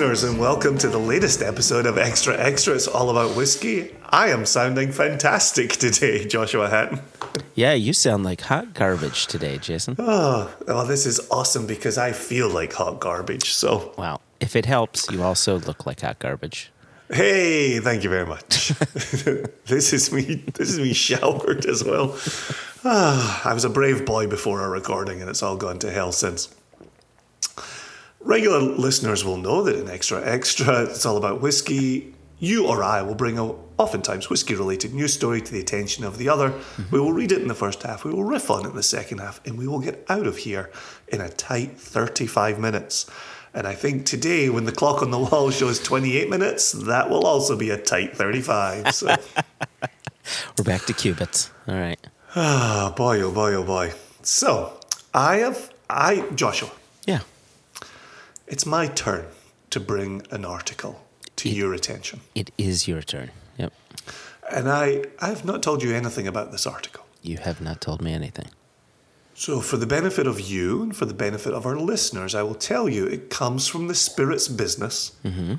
listeners, and welcome to the latest episode of Extra Extra. It's all about whiskey. I am sounding fantastic today, Joshua Hatton. Yeah, you sound like hot garbage today, Jason. Oh, well, this is awesome because I feel like hot garbage. So, Wow. If it helps, you also look like hot garbage. hey, thank you very much. this is me. This is me showered as well. Ah, I was a brave boy before our recording, and it's all gone to hell since. Regular listeners will know that in Extra Extra, it's all about whiskey. You or I will bring a oftentimes whiskey related news story to the attention of the other. We will read it in the first half, we will riff on it in the second half, and we will get out of here in a tight 35 minutes. And I think today, when the clock on the wall shows 28 minutes, that will also be a tight 35. So, We're back to cubits. All right. ah, boy, oh boy, oh boy. So, I have, I, Joshua, Yeah. It's my turn to bring an article to your attention. It is your turn. Yep. And I, I have not told you anything about this article. You have not told me anything. So, for the benefit of you and for the benefit of our listeners, I will tell you it comes from the Spirits Business. Mm-hmm.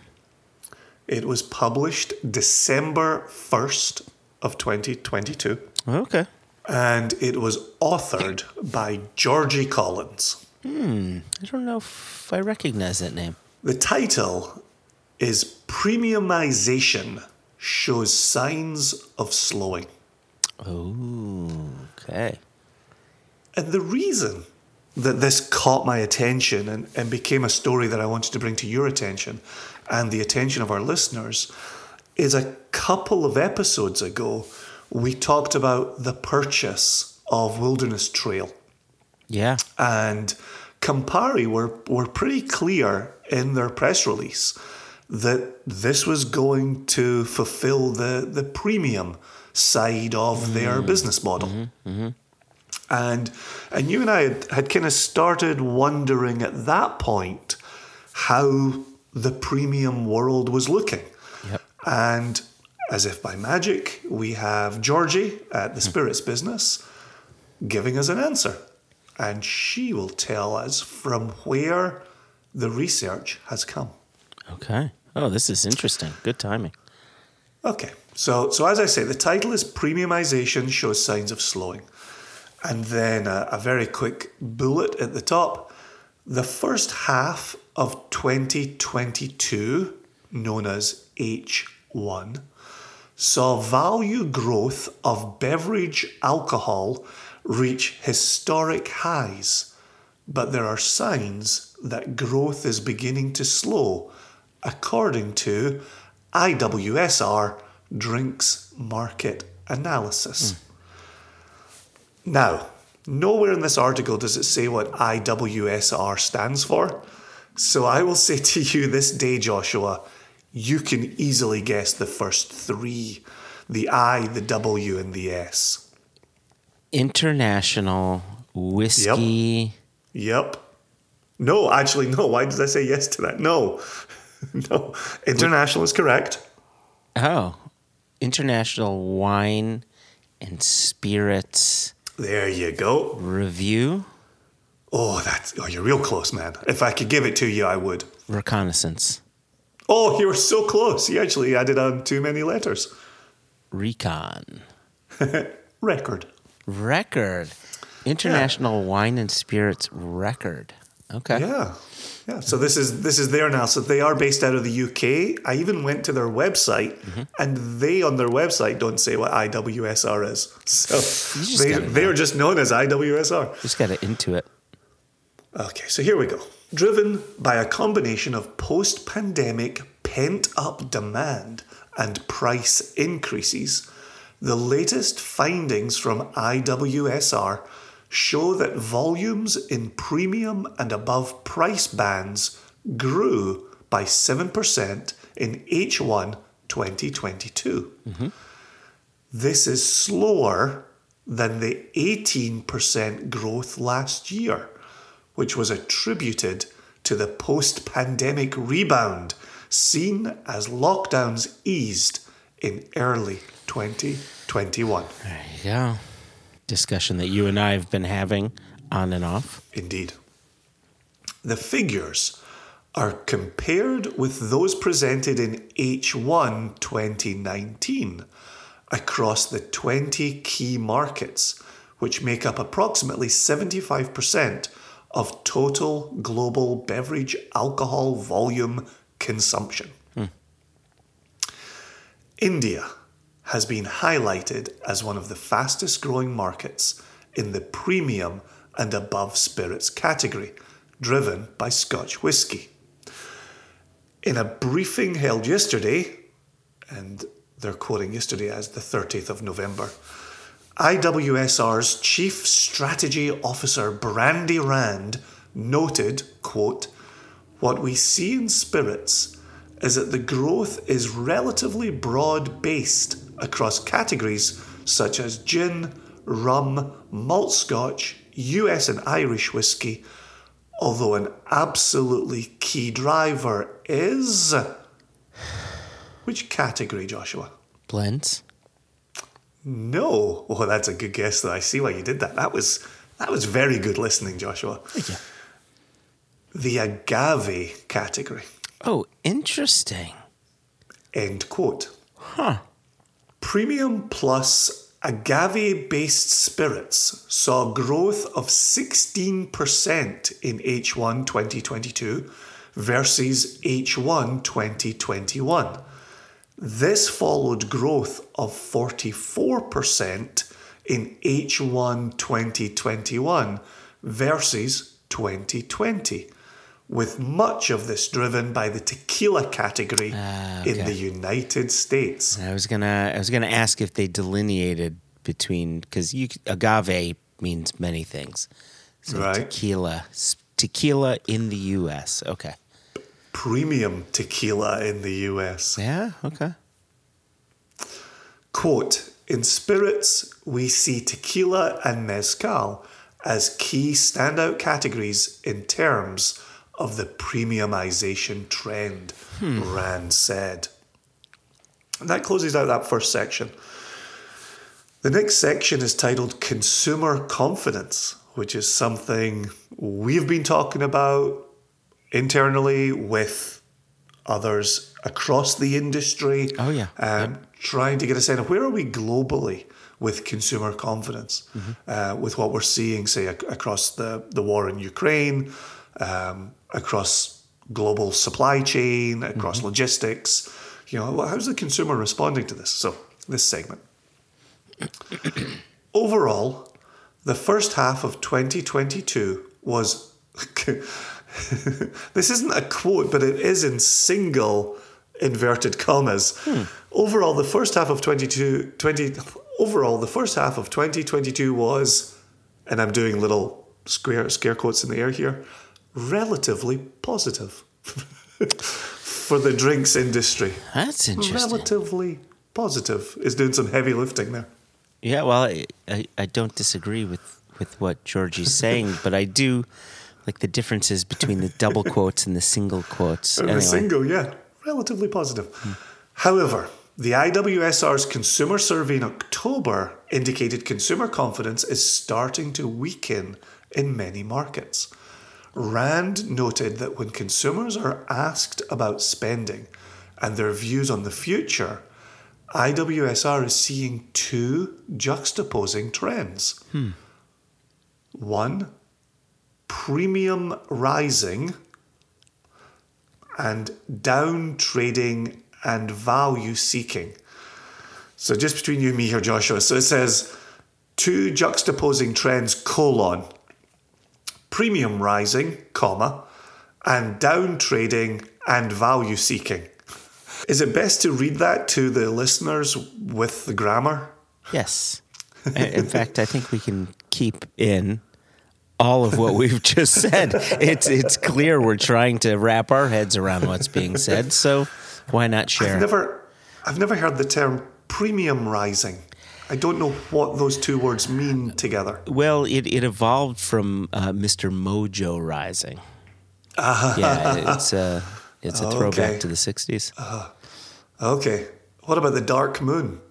It was published December 1st of 2022, Okay. and it was authored by Georgie Collins. Hmm, I don't know if I recognize that name. The title is Premiumization Shows Signs of Slowing. Oh, okay. And the reason that this caught my attention and, and became a story that I wanted to bring to your attention and the attention of our listeners is a couple of episodes ago, we talked about the purchase of Wilderness Trail. Yeah. And Campari were, were pretty clear in their press release that this was going to fulfill the, the premium side of mm-hmm. their business model. Mm-hmm. Mm-hmm. And and you and I had, had kind of started wondering at that point how the premium world was looking. Yep. And as if by magic, we have Georgie at the hmm. spirits business giving us an answer. And she will tell us from where the research has come. Okay. Oh, this is interesting. Good timing. Okay, so so as I say, the title is Premiumization Shows Signs of Slowing. And then a, a very quick bullet at the top. The first half of 2022, known as H1, saw value growth of beverage alcohol reach historic highs, but there are signs that growth is beginning to slow, according to IWSR Drinks Market Analysis. Hmm. Now, nowhere in this article does it say what IWSR stands for. So I will say to you this day, Joshua, you can easily guess the first three the I, the W, and the S. International whiskey. Yep. No, actually, no. Why did I say yes to that? No. no. International is correct. Oh, International Wine and Spirits There you go. Review Oh, that's oh, you're real close, man. If I could give it to you, I would. Reconnaissance Oh, you were so close. You actually added on too many letters. Recon Record. Record International Wine and Spirits Record. Okay. Yeah. Yeah. So this is this is their So They are based out of the UK. I even went to their website mm-hmm. and they on their website don't say what IWSR is. So they, they are just known as IWSR. Just got to into it. Okay, so here we go. Driven by a combination of post pandemic pent up demand and price increases, the latest findings from IWSR show that volumes in premium and above price bands grew by 7% in H1 2022. Mm-hmm. This is slower than the 18% growth last year, which was attributed to the post pandemic rebound seen as lockdowns eased in early 2021. There you go. Discussion that you and I have been having on and off. Indeed. The figures are compared with those presented in H1 2019 across the 20 key markets, which make up approximately 75% of total global beverage alcohol volume consumption. Hmm. India has been highlighted as one of the fastest growing markets in the premium and above spirits category, driven by Scotch whisky. In a briefing held yesterday, and they're quoting yesterday as the 30th of November, IWSR's Chief Strategy Officer Brandy Rand noted, quote, what we see in spirits is that the growth is relatively broad based across categories such as gin, rum, malt scotch, US and Irish whiskey, although an absolutely key driver is. Which category, Joshua? Blends. No. Oh, that's a good guess. Though I see why you did that. That was that was very good listening, Joshua. Thank you. The agave category. Oh, interesting. End quote. Huh. Premium plus agave based spirits saw growth of 16% in H1 2022 versus H1 2021. This followed growth of 44% in H1 2021 versus 2020, with much of this driven by the tequila category Ah, in the United States. I was gonna I was gonna ask if they delineated between because agave means many things. So Right. Tequila, tequila in the U.S. Okay. Premium tequila in the US. Yeah. Okay. Quote In spirits, we see tequila and mezcal as key standout categories in terms of the premiumization trend, Rand said. And that closes out that first section. The next section is titled Consumer Confidence, which is something we've been talking about internally with others across the industry. Oh, yeah. Um, Trying to get a sense of where are we globally with consumer confidence, uh, with what we're seeing, say, ac- across the, the war in Ukraine, um, across global supply chain, across logistics. You know, how's the consumer responding to this? So, this segment. Overall, the first half of 2022 was. this isn't a quote, but it is in single inverted commas. Overall, the first half of 22, 20, overall, the first half of 2022 was, and I'm doing little square scare quotes in the air here, relatively positive for the drinks industry. That's interesting. Relatively positive is doing some heavy lifting there. Yeah, well, I, I, I don't disagree with, with what Georgie's saying, but I do like the differences between the double quotes and the single quotes. Anyway, The single, yeah, relatively positive. However, the IWSR's consumer survey in October indicated consumer confidence is starting to weaken in many markets. Rand noted that when consumers are asked about spending and their views on the future, IWSR is seeing two juxtaposing trends. Hmm. One, premium rising and down trading and value seeking. So just between you and me here, Joshua. So it says two juxtaposing trends colon premium rising, comma, and down trading and value seeking. Is it best to read that to the listeners with the grammar? yes. in fact, I think we can keep in all of what we've just said. It's it's clear we're trying to wrap our heads around what's being said. So why not share? I've never I've never heard the term premium rising. I don't know what those two words mean together. Well, it, it evolved from uh, Mr. Mojo Rising. yeah, it's a it's a Okay. throwback to the '60s. Uh, Okay. What about the dark moon?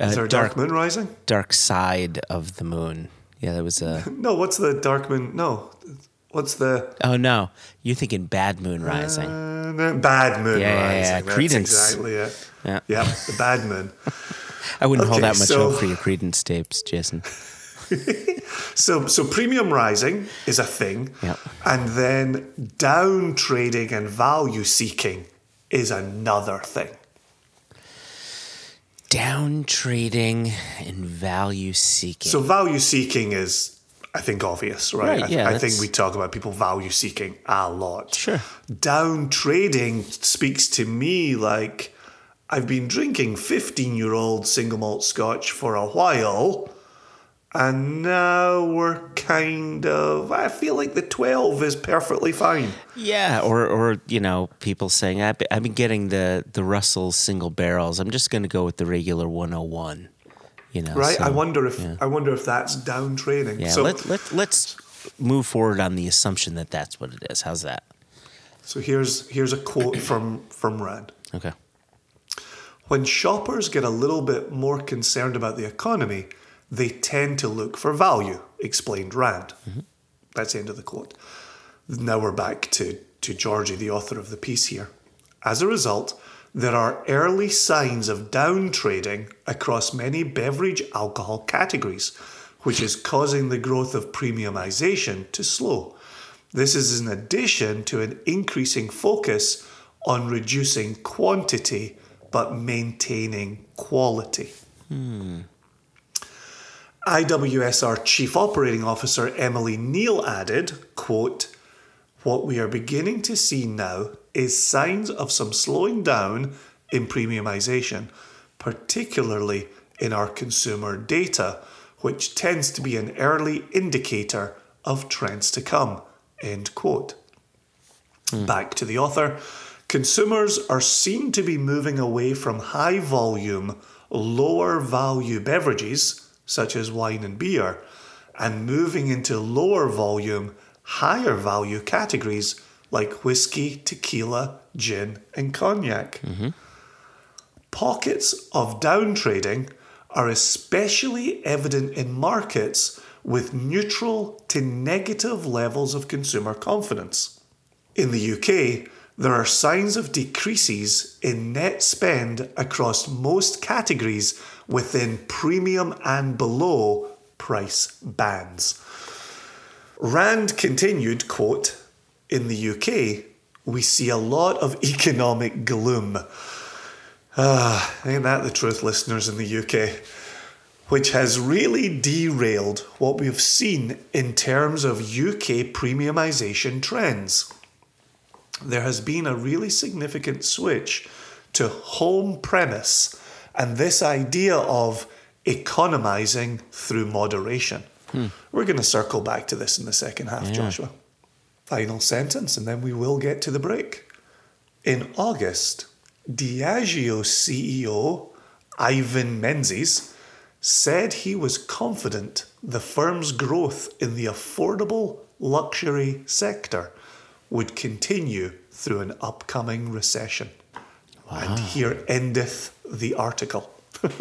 Is Uh, there a dark, moon rising? dark side of the moon. Yeah, that was a No, what's the dark moon? No. What's the Oh no, you're thinking Bad Moon Rising. uh, Bad Moon Yeah, yeah, yeah, Rising? That's Creedence. exactly it. Yeah. Yeah, the Bad Moon. I wouldn't hold that much so- hope for your Creedence tapes, Jason. So, so premium rising is a thing, Yeah. and then down trading and value seeking is another thing. Down trading and value seeking. So, value seeking is, I think, obvious, right? Right, I, yeah, I think we talk about people value seeking a lot. Sure. Down trading speaks to me like I've been drinking 15 year old single malt scotch for a while. And now we're kind of. I feel like the 12 is perfectly fine. Yeah, or or you know, people saying I've been, I've been getting the the Russell single barrels. I'm just going to go with the regular 101. You know, right? so, I wonder if I wonder if that's down training. Yeah, so, let let let's move forward on the assumption that that's what it is. How's that? so here's here's a quote from from Rand. Okay. When shoppers get a little bit more concerned about the economy, they tend to look for value, explained Rand. Mm-hmm. That's the end of the quote. Now we're back to, to Georgie, the author of the piece here. As a result, there are early signs of down trading across many beverage alcohol categories, which is causing the growth of premiumization to slow. This is in addition to an increasing focus on reducing quantity but maintaining quality. IWSR Chief Operating Officer Emily Neill added, quote, What we are beginning to see now is signs of some slowing down in premiumization, particularly in our consumer data, which tends to be an early indicator of trends to come. End quote. Hmm. Back to the author. Consumers are seen to be moving away from high volume, lower value beverages, such as wine and beer, and moving into lower volume, higher value categories like whiskey, tequila, gin, and cognac. Mm-hmm. Pockets of downtrading are especially evident in markets with neutral to negative levels of consumer confidence. In the UK, there are signs of decreases in net spend across most categories within premium and below price bands. Rand continued, quote, in the UK, we see a lot of economic gloom. Ah, ain't that the truth, listeners in the UK? Which has really derailed what we've seen in terms of UK premiumisation trends. There has been a really significant switch to home premise and this idea of economising through moderation. Hmm. We're going to circle back to this in the second half, Joshua. Final sentence, and then we will get to the break. In August, Diageo CEO Ivan Menezes said he was confident the firm's growth in the affordable luxury sector would continue through an upcoming recession. And here endeth the article.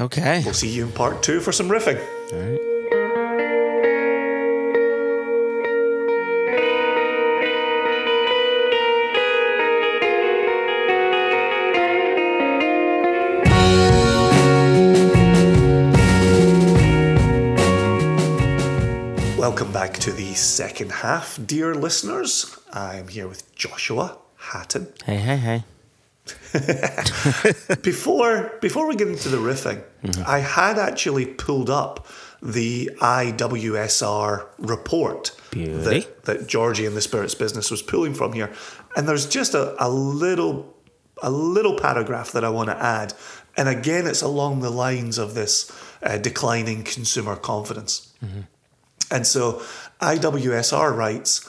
Okay. We'll see you in part two for some riffing. All right. Welcome back to the second half, dear listeners. I'm here with Joshua Hatton. Hey, hey, hey. Before before we get into the riffing, I had actually pulled up the IWSR report Beauty. that, that Georgie and the Spirits Business was pulling from here. And there's just a, a little a little paragraph that I want to add. And again, it's along the lines of this uh, declining consumer confidence. And so IWSR writes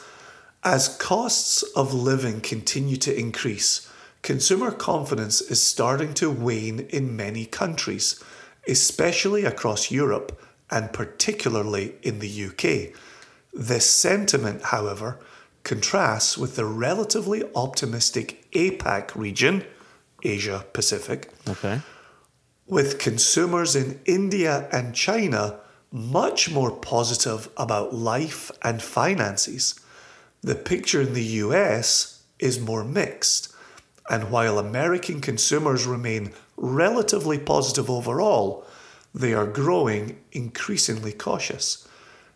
As costs of living continue to increase, consumer confidence is starting to wane in many countries, especially across Europe and particularly in the UK. This sentiment, however, contrasts with the relatively optimistic APAC region, Asia Pacific, Okay. with consumers in India and China much more positive about life and finances. The picture in the US is more mixed. And while American consumers remain relatively positive overall, they are growing increasingly cautious.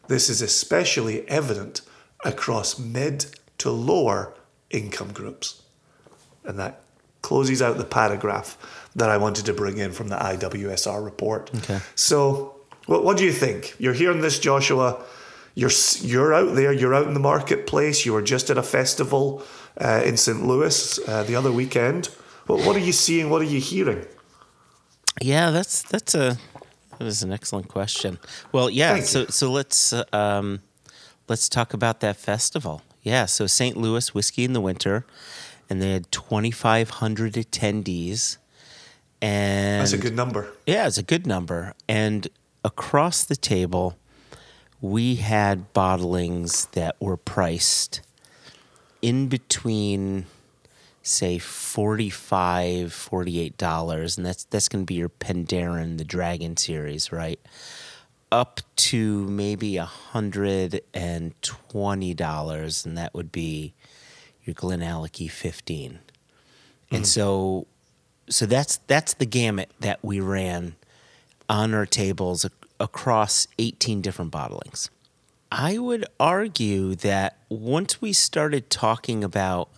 This is especially evident across mid to lower income groups. And that closes out the paragraph that I wanted to bring in from the IWSR report. Okay. So, what, what do you think? You're hearing this, Joshua. You're you're out there. You're out in the marketplace. You were just at a festival uh, in St. Louis uh, the other weekend. What, what are you seeing? What are you hearing? Yeah, that's that's a that is an excellent question. Well, yeah. Thank so you. so let's um, let's talk about that festival. Yeah. So St. Louis Whiskey in the Winter, and they had twenty five hundred attendees, and That's a good number. yeah, it's a good number. And across the table, we had bottlings that were priced in between say 45 48 dollars and that's that's going to be your Penderyn the Dragon series right? Up to maybe a hundred and twenty dollars and that would be your Glenallachie 15 and hmm. so so that's that's the gamut that we ran on our tables ac- across 18 different bottlings. I would argue that once we started talking about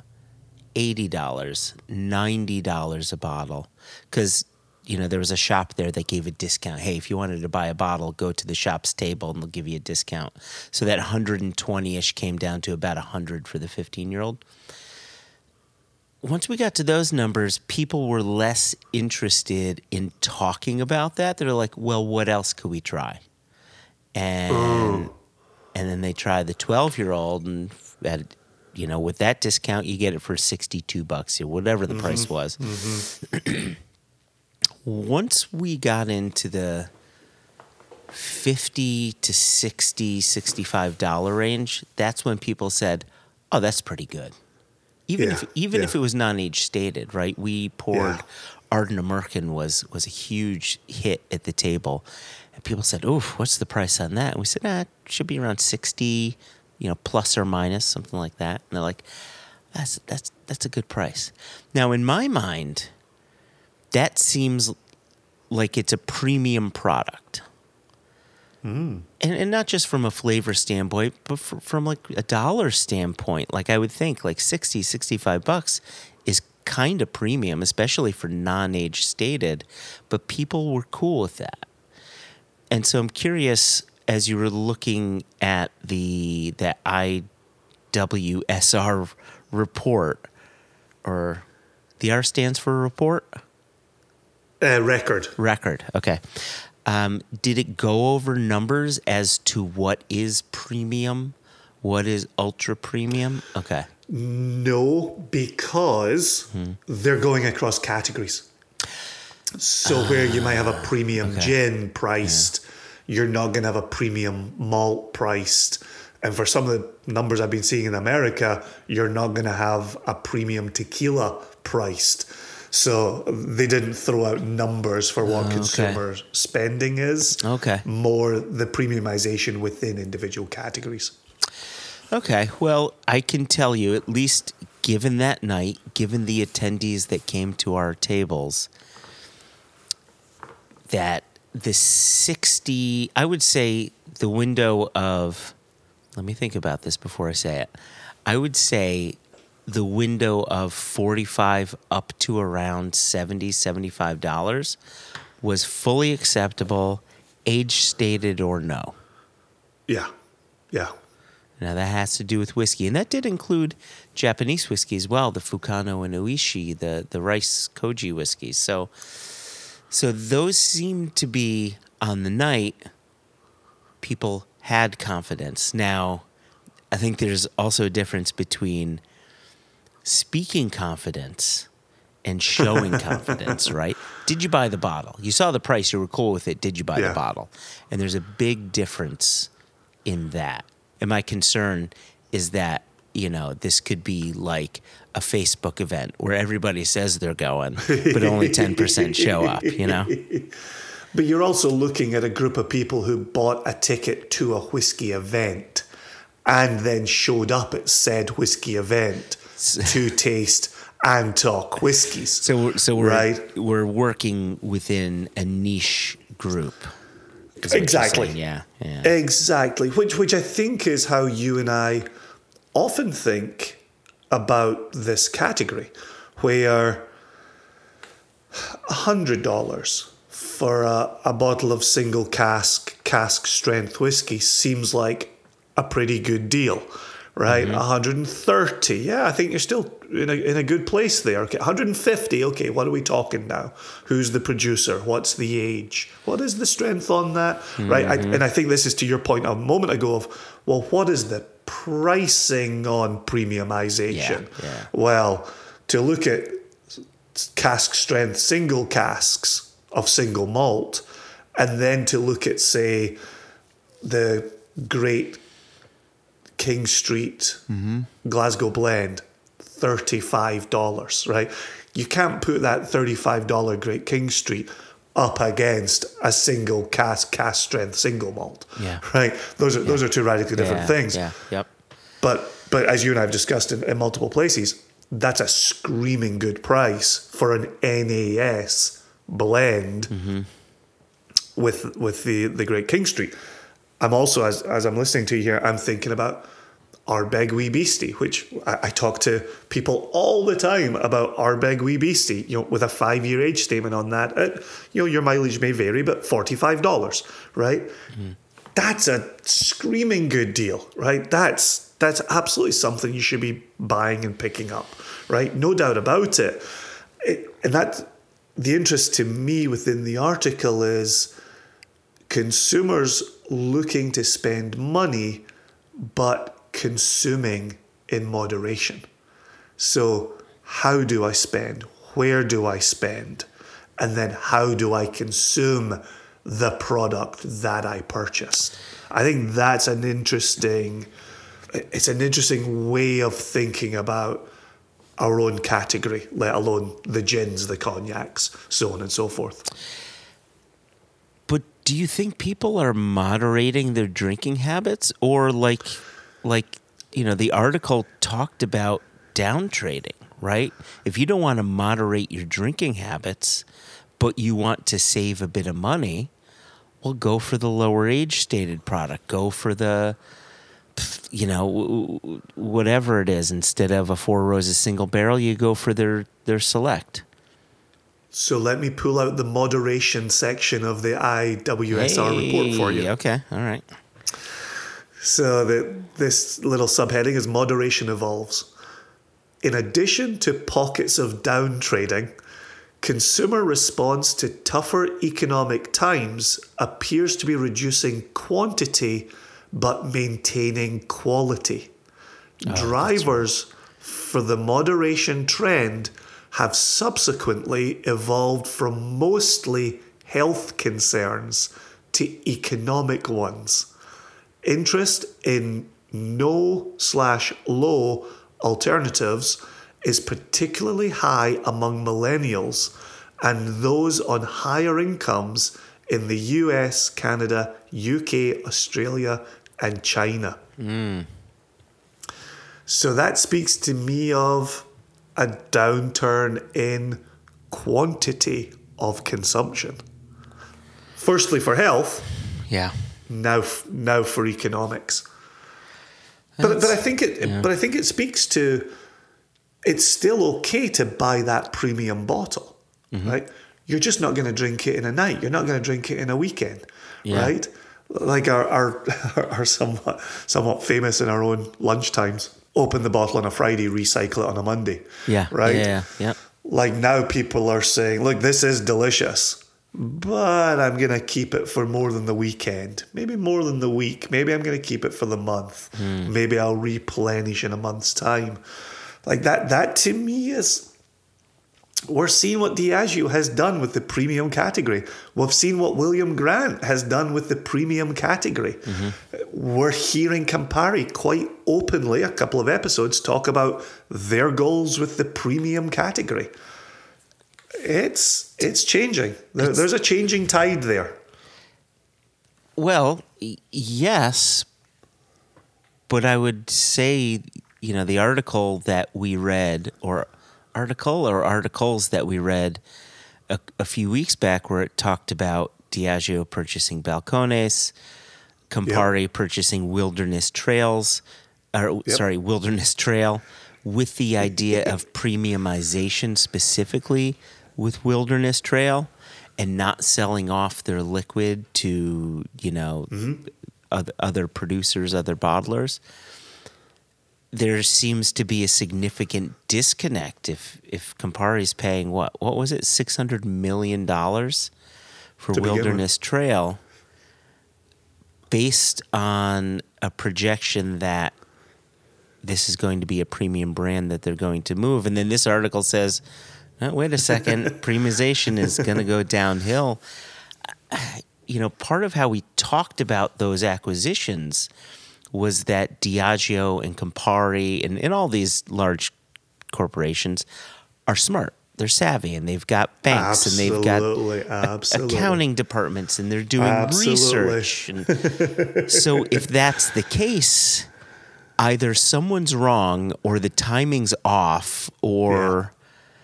$80, $90 a bottle, because you know there was a shop there that gave a discount. Hey, if you wanted to buy a bottle, go to the shop's table and they'll give you a discount. So that 120ish came down to about 100 for the 15 year old once we got to those numbers, people were less interested in talking about that. They're like, well, what else could we try? And and then they try the 12 year old and at, you know, with that discount, you get it for 62 bucks or whatever the price mm-hmm. was. Mm-hmm. Once we got into the 50 to 60, 65 dollar range, that's when people said, "Oh, that's pretty good." Even Yeah, if even if it was non-age stated, right? We poured Yeah. Arden American was was a huge hit at the table, and people said, "Oof, what's the price on that?" And we said, "Ah, it should be around sixty, you know, plus or minus something like that." And they're like, "That's that's that's a good price." Now, in my mind, that seems like it's a premium product. And, and not just from a flavor standpoint, but fr- from like a dollar standpoint. Like I would think like 60, 65 bucks is kind of premium, especially for non age stated, but people were cool with that. And so I'm curious as you were looking at the that IWSR report or the R stands for report? Uh, record. record. Okay. Um, did it go over numbers as to what is premium, what is ultra premium? Okay. No, because they're going across categories. So where you might have a premium okay. gin priced, you're not going to have a premium malt priced. And for some of the numbers I've been seeing in America, you're not going to have a premium tequila priced. So they didn't throw out numbers for what okay. consumer spending is. Okay. More the premiumization within individual categories. Okay. Well, I can tell you, at least given that night, given the attendees that came to our tables, that the 60, I would say the window of, let me think about this before I say it. I would say the window of 45 up to around 70 $75 was fully acceptable, age stated or no. Yeah. Yeah. Now that has to do with whiskey, and that did include Japanese whiskey as well, the Fukano and Ohishi, the the rice koji whiskeys. So, so those seem to be on the night. People had confidence. Now, I think there's also a difference between speaking confidence and showing confidence, right? Did you buy the bottle? You saw the price, you were cool with it. Did you buy Yeah. the bottle? And there's a big difference in that. And my concern is that, you know, this could be like a Facebook event where everybody says they're going, but only 10% show up, you know? But you're also looking at a group of people who bought a ticket to a whiskey event and then showed up at said whiskey event to taste and talk whiskies. So so we're Right. we're working within a niche group. is what you're Exactly. Yeah. Yeah. Exactly, which which I think is how you and I often think about this category, where hundred dollars for a, a bottle of single cask cask strength whiskey seems like a pretty good deal, right? Mm-hmm. 130, yeah, I think you're still in a, in a good place there. Okay, 150, okay, what are we talking now? Who's the producer? What's the age? What is the strength on that? Right, I, mm-hmm. and I think this is to your point a moment ago of, well, what is the pricing on premiumization? Yeah, yeah. Well, to look at cask strength single casks of single malt, and then to look at, say, the great King Street Glasgow blend, $35, right? You can't put that $35 Great King Street up against a single cask cast strength single malt. Yeah. Right? Those are those are two radically different yeah, things. Yeah. Yep. But but as you and I have discussed in, in multiple places, that's a screaming good price for an NAS blend mm-hmm. with with the the Great King Street. I'm also as as I'm listening to you here, I'm thinking about Ardbeg Wee Beastie, which I, I talk to people all the time about Ardbeg Wee Beastie, you know, with a five year age statement on that. Uh, you know, your mileage may vary, but forty five dollars, right? That's a screaming good deal, right? That's that's absolutely something you should be buying and picking up, right? No doubt about it. it and that the interest to me within the article is consumers looking to spend money but consuming in moderation. So, how do I spend? Where do I spend? And then, how do I consume the product that I purchased? I think that's an interesting. It's an interesting way of thinking about our own category, let alone the gins, the cognacs, so on and so forth. Do you think people are moderating their drinking habits or like like you know the article talked about down trading, right? If you don't want to moderate your drinking habits but you want to save a bit of money, well go for the lower age stated product. Go for the you know whatever it is instead of a four roses single barrel you go for their their select So let me pull out the moderation section of the IWSR report for you. okay all right So the, this little subheading is moderation evolves. In addition to pockets of down trading, consumer response to tougher economic times appears to be reducing quantity but maintaining quality. Oh, Drivers for the moderation trend have subsequently evolved from mostly health concerns to economic ones interest in no slash low alternatives is particularly high among millennials and those on higher incomes in the US, Canada, UK, Australia, and China. Hmm. So that speaks to me of a downturn in quantity of consumption. Firstly, for health, yeah now now for economics. But but I think it but I think it speaks to it's still okay to buy that premium bottle, mm-hmm. right? You're just not going to drink it in a night. You're not going to drink it in a weekend, Yeah. right? Like our our our somewhat somewhat famous in our own lunchtimes. Open the bottle on a Friday, recycle it on a Monday. yeah right. yeah yeah. Like now, people are saying, "Look, this is delicious." But I'm going to keep it for more than the weekend. Maybe more than the week. Maybe I'm going to keep it for the month. Hmm. Maybe I'll replenish in a month's time. Like that, that to me is. We're seeing what Diageo has done with the premium category. We've seen what William Grant has done with the premium category. Mm-hmm. We're hearing Campari quite openly, a couple of episodes, talk about their goals with the premium category it's it's changing. There, there's a changing tide there. Well, yes, but I would say, you know, the article that we read, or article or articles that we read a, a few weeks back, where it talked about Diageo purchasing Balcones, Campari purchasing Wilderness Trails, or Yep. sorry, Wilderness Trail, with the idea of premiumization specifically with Wilderness Trail and not selling off their liquid to, you know, mm-hmm. other, other producers, other bottlers. There seems to be a significant disconnect if if Campari's paying what what was it six hundred million dollars for To. Wilderness Trail, based on a projection that this is going to be a premium brand that they're going to move. And then this article says, "Oh, wait a second, premiumization is going to go downhill. Uh, you know, part of how we talked about those acquisitions was that Diageo and Campari and, and all these large corporations are smart. They're savvy and they've got banks and they've got Absolutely, absolutely. accounting departments and they're doing Absolutely. research. And so if that's the case, either someone's wrong or the timing's off or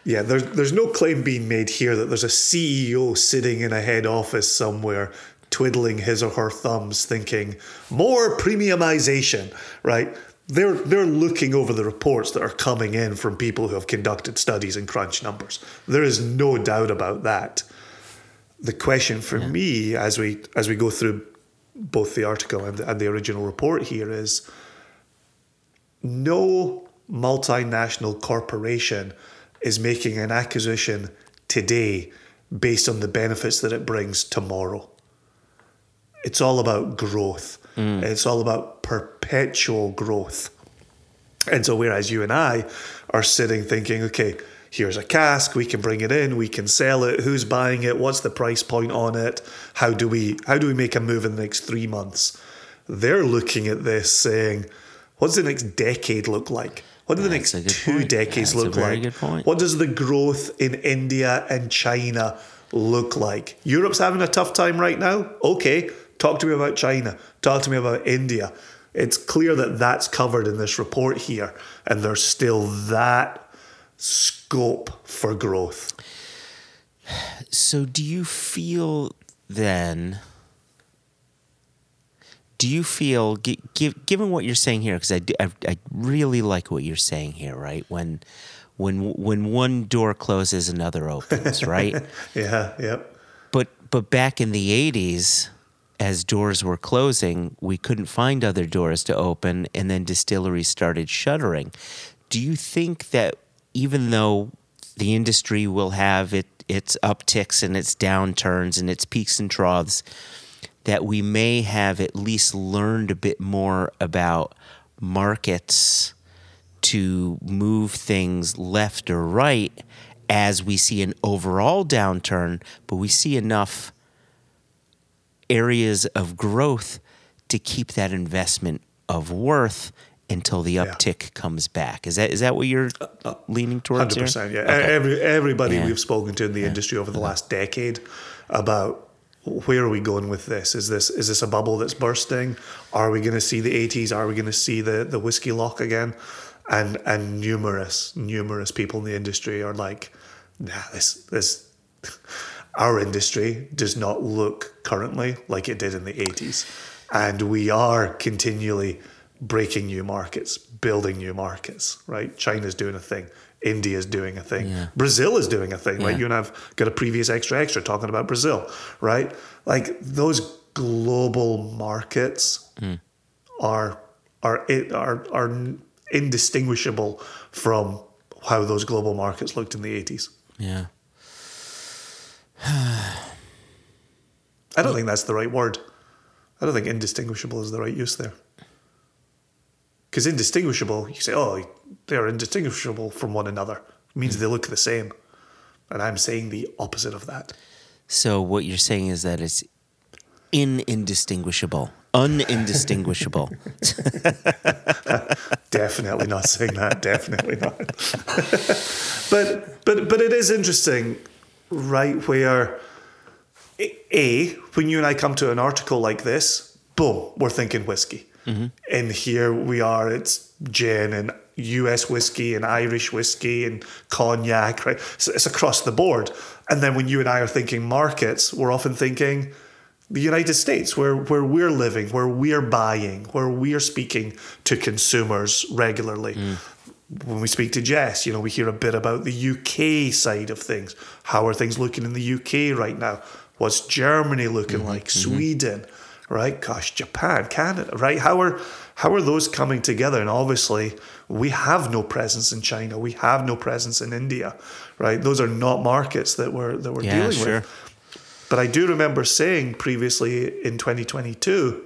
Yeah, there's there's no claim being made here that there's a CEO sitting in a head office somewhere twiddling his or her thumbs thinking more premiumization, right? They're they're looking over the reports that are coming in from people who have conducted studies and crunch numbers. There is no doubt about that. The question for me as we as we go through both the article and, and the original report here is no multinational corporation is making an acquisition today based on the benefits that it brings tomorrow. It's all about growth. Mm. It's all about perpetual growth. And so, whereas you and I are sitting thinking, okay, here's a cask, we can bring it in, we can sell it, who's buying it, what's the price point on it, how do we how do we make a move in the next three months? They're looking at this saying, what's the next decade look like? What do the That's next two point. decades That's look very like? good point. What does the growth in India and China look like? Europe's having a tough time right now. Okay, talk to me about China. Talk to me about India. It's clear that that's covered in this report here, and there's still that scope for growth. So, do you feel then? Do you feel, gi- given what you're saying here, because I, do- I, I really like what you're saying here, right? When, when, when one door closes, another opens, right? Yeah, yep. but, but back in the '80s, as doors were closing, we couldn't find other doors to open, and then distilleries started shuttering. Do you think that even though the industry will have it, its upticks and its downturns and its peaks and troughs, that we may have at least learned a bit more about markets to move things left or right as we see an overall downturn, but we see enough areas of growth to keep that investment of worth until the uptick comes back. Is that is that what you're uh, uh, leaning towards? Hundred percent, yeah. Okay. Every everybody Yeah. we've spoken to in the industry over the last decade about where are we going with this? Is this is this a bubble that's bursting? Are we going to see the eighties? Are we going to see the the whiskey loch again? And and numerous numerous people in the industry are like, nah, this this our industry does not look currently like it did in the eighties, and we are continually breaking new markets, building new markets. Right? China's doing a thing. India's doing a thing. Yeah. Brazil is doing a thing. Yeah. You and I've got a previous extra extra talking about Brazil. Right? Like those global markets mm. are are are are indistinguishable from how those global markets looked in the eighties. Yeah. I don't think that's the right word. I don't think indistinguishable is the right use there. Because indistinguishable, you say, oh, they're indistinguishable from one another. It means they look the same. And I'm saying the opposite of that. So what you're saying is that it's in indistinguishable, unindistinguishable. Definitely not saying that. Definitely not. but but but it is interesting right? Where a when you and I come to an article like this, boom, we're thinking whiskey. Mm-hmm. And here we are, it's gin and US whiskey and Irish whiskey and cognac, right? So it's across the board. And then when you and I are thinking markets, we're often thinking the United States, where, where we're living, where we're buying, where we're speaking to consumers regularly. Mm. When we speak to Jess, you know, we hear a bit about the UK side of things. How are things looking in the UK right now? What's Germany looking mm-hmm. like? Mm-hmm. Sweden, right? Gosh, Japan, Canada, right? How are how are those coming together? And obviously, we have no presence in China. We have no presence in India, right? Those are not markets that we're that we're yeah, dealing sure. with. But I do remember saying previously in 2022,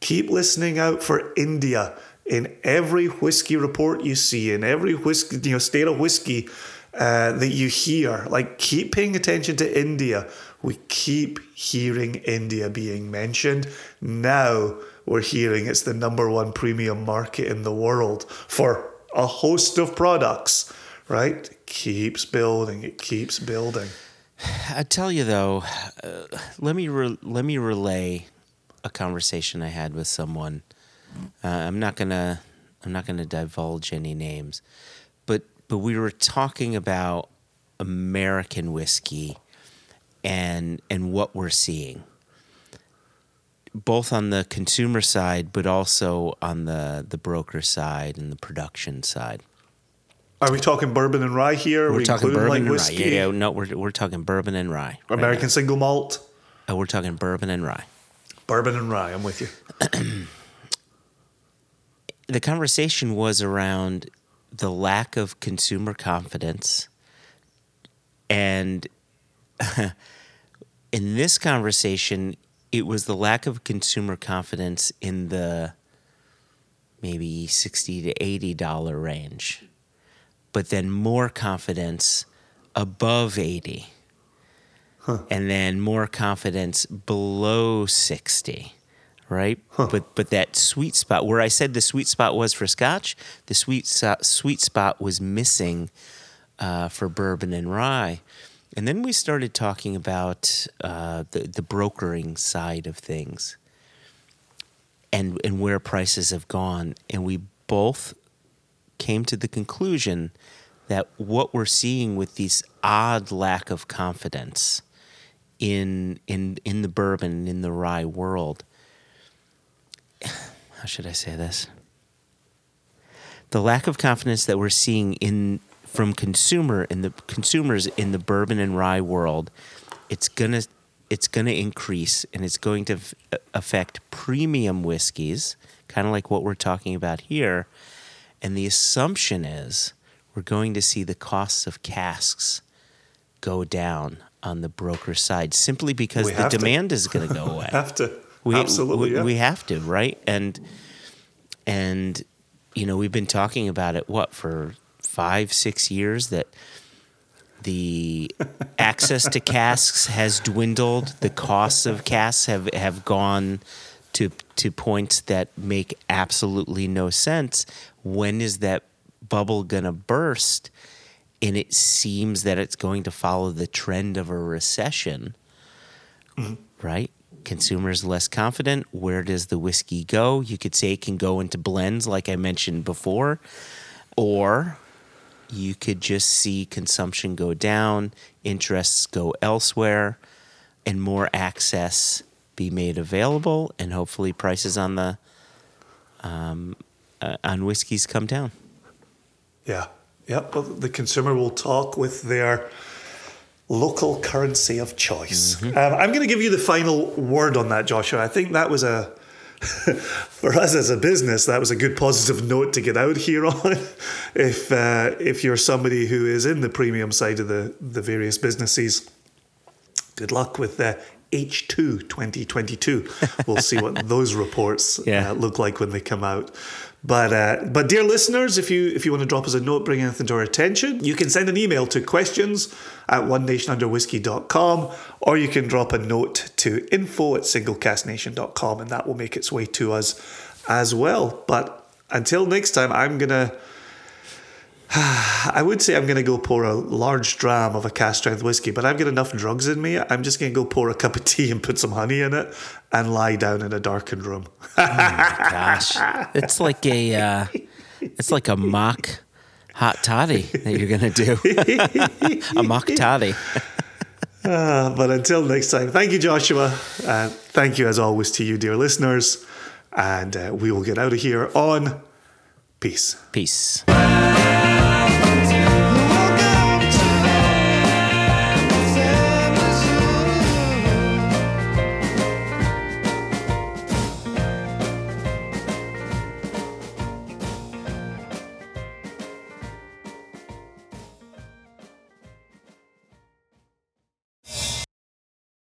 keep listening out for India in every whiskey report you see, in every whiskey, you know, state of whiskey uh, that you hear. Like, keep paying attention to India. We keep hearing India being mentioned. Now we're hearing it's the number one premium market in the world for a host of products, right? Keeps building, it keeps building. I tell you though, uh, let me re- let me relay a conversation I had with someone. Uh, I'm not gonna I'm not gonna divulge any names, but but we were talking about American whiskey and and what we're seeing, both on the consumer side, but also on the the broker side and the production side. Are we talking bourbon and rye here? We're we talking bourbon like and whiskey? rye. Yeah, yeah, no, we're we're talking bourbon and rye. American right single malt. Oh, we're talking bourbon and rye. Bourbon and rye. I'm with you. the conversation was around the lack of consumer confidence, and in this conversation, it was the lack of consumer confidence in the maybe sixty to eighty dollar range but then more confidence above 80. Huh. And then more confidence below 60 right? Huh. But but that sweet spot where I said the sweet spot was for Scotch, the sweet sweet spot was missing uh, for bourbon and rye. And then we started talking about uh, the the brokering side of things, and and where prices have gone, and we both came to the conclusion that what we're seeing with this odd lack of confidence in in in the bourbon in the rye world how should I say this the lack of confidence that we're seeing in from consumer in the consumers in the bourbon and rye world it's going to it's to increase and it's going to f- affect premium whiskeys kind of like what we're talking about here and the assumption is we're going to see the costs of casks go down on the broker side simply because we the demand to. is going to go away. have to. We, Absolutely. We, yeah. we have to, right? And and you know, we've been talking about it what for 5 6 years that the access to casks has dwindled, the costs of casks have have gone to to points that make absolutely no sense. When is that bubble going to burst? And it seems that it's going to follow the trend of a recession, mm-hmm. right? Consumers less confident. Where does the whiskey go? You could say it can go into blends, like I mentioned before, or you could just see consumption go down, interests go elsewhere, and more access be made available, and hopefully prices on the um, uh, on whiskeys come down. Yeah, yeah. Well, the consumer will talk with their local currency of choice. Mm-hmm. Um, I'm going to give you the final word on that, Joshua. I think that was a for us as a business, that was a good positive note to get out here on. if uh, if you're somebody who is in the premium side of the the various businesses, good luck with the H2 2022. We'll see what those reports yeah. uh, look like when they come out. But uh, but dear listeners, if you if you want to drop us a note, bring anything to our attention, you can send an email to questions at one nationunderwhiskey.com or you can drop a note to info at singlecasknation.com and that will make its way to us as well. But until next time, I'm gonna I would say I'm going to go pour a large dram of a cask strength whiskey, but I've got enough drugs in me. I'm just going to go pour a cup of tea and put some honey in it and lie down in a darkened room. Gosh, it's like a uh, it's like a mock hot toddy that you're gonna do. a mock toddy. Uh, but until next time, thank you, Joshua. Uh, thank you, as always, to you, dear listeners. And uh, we will get out of here on peace. Peace.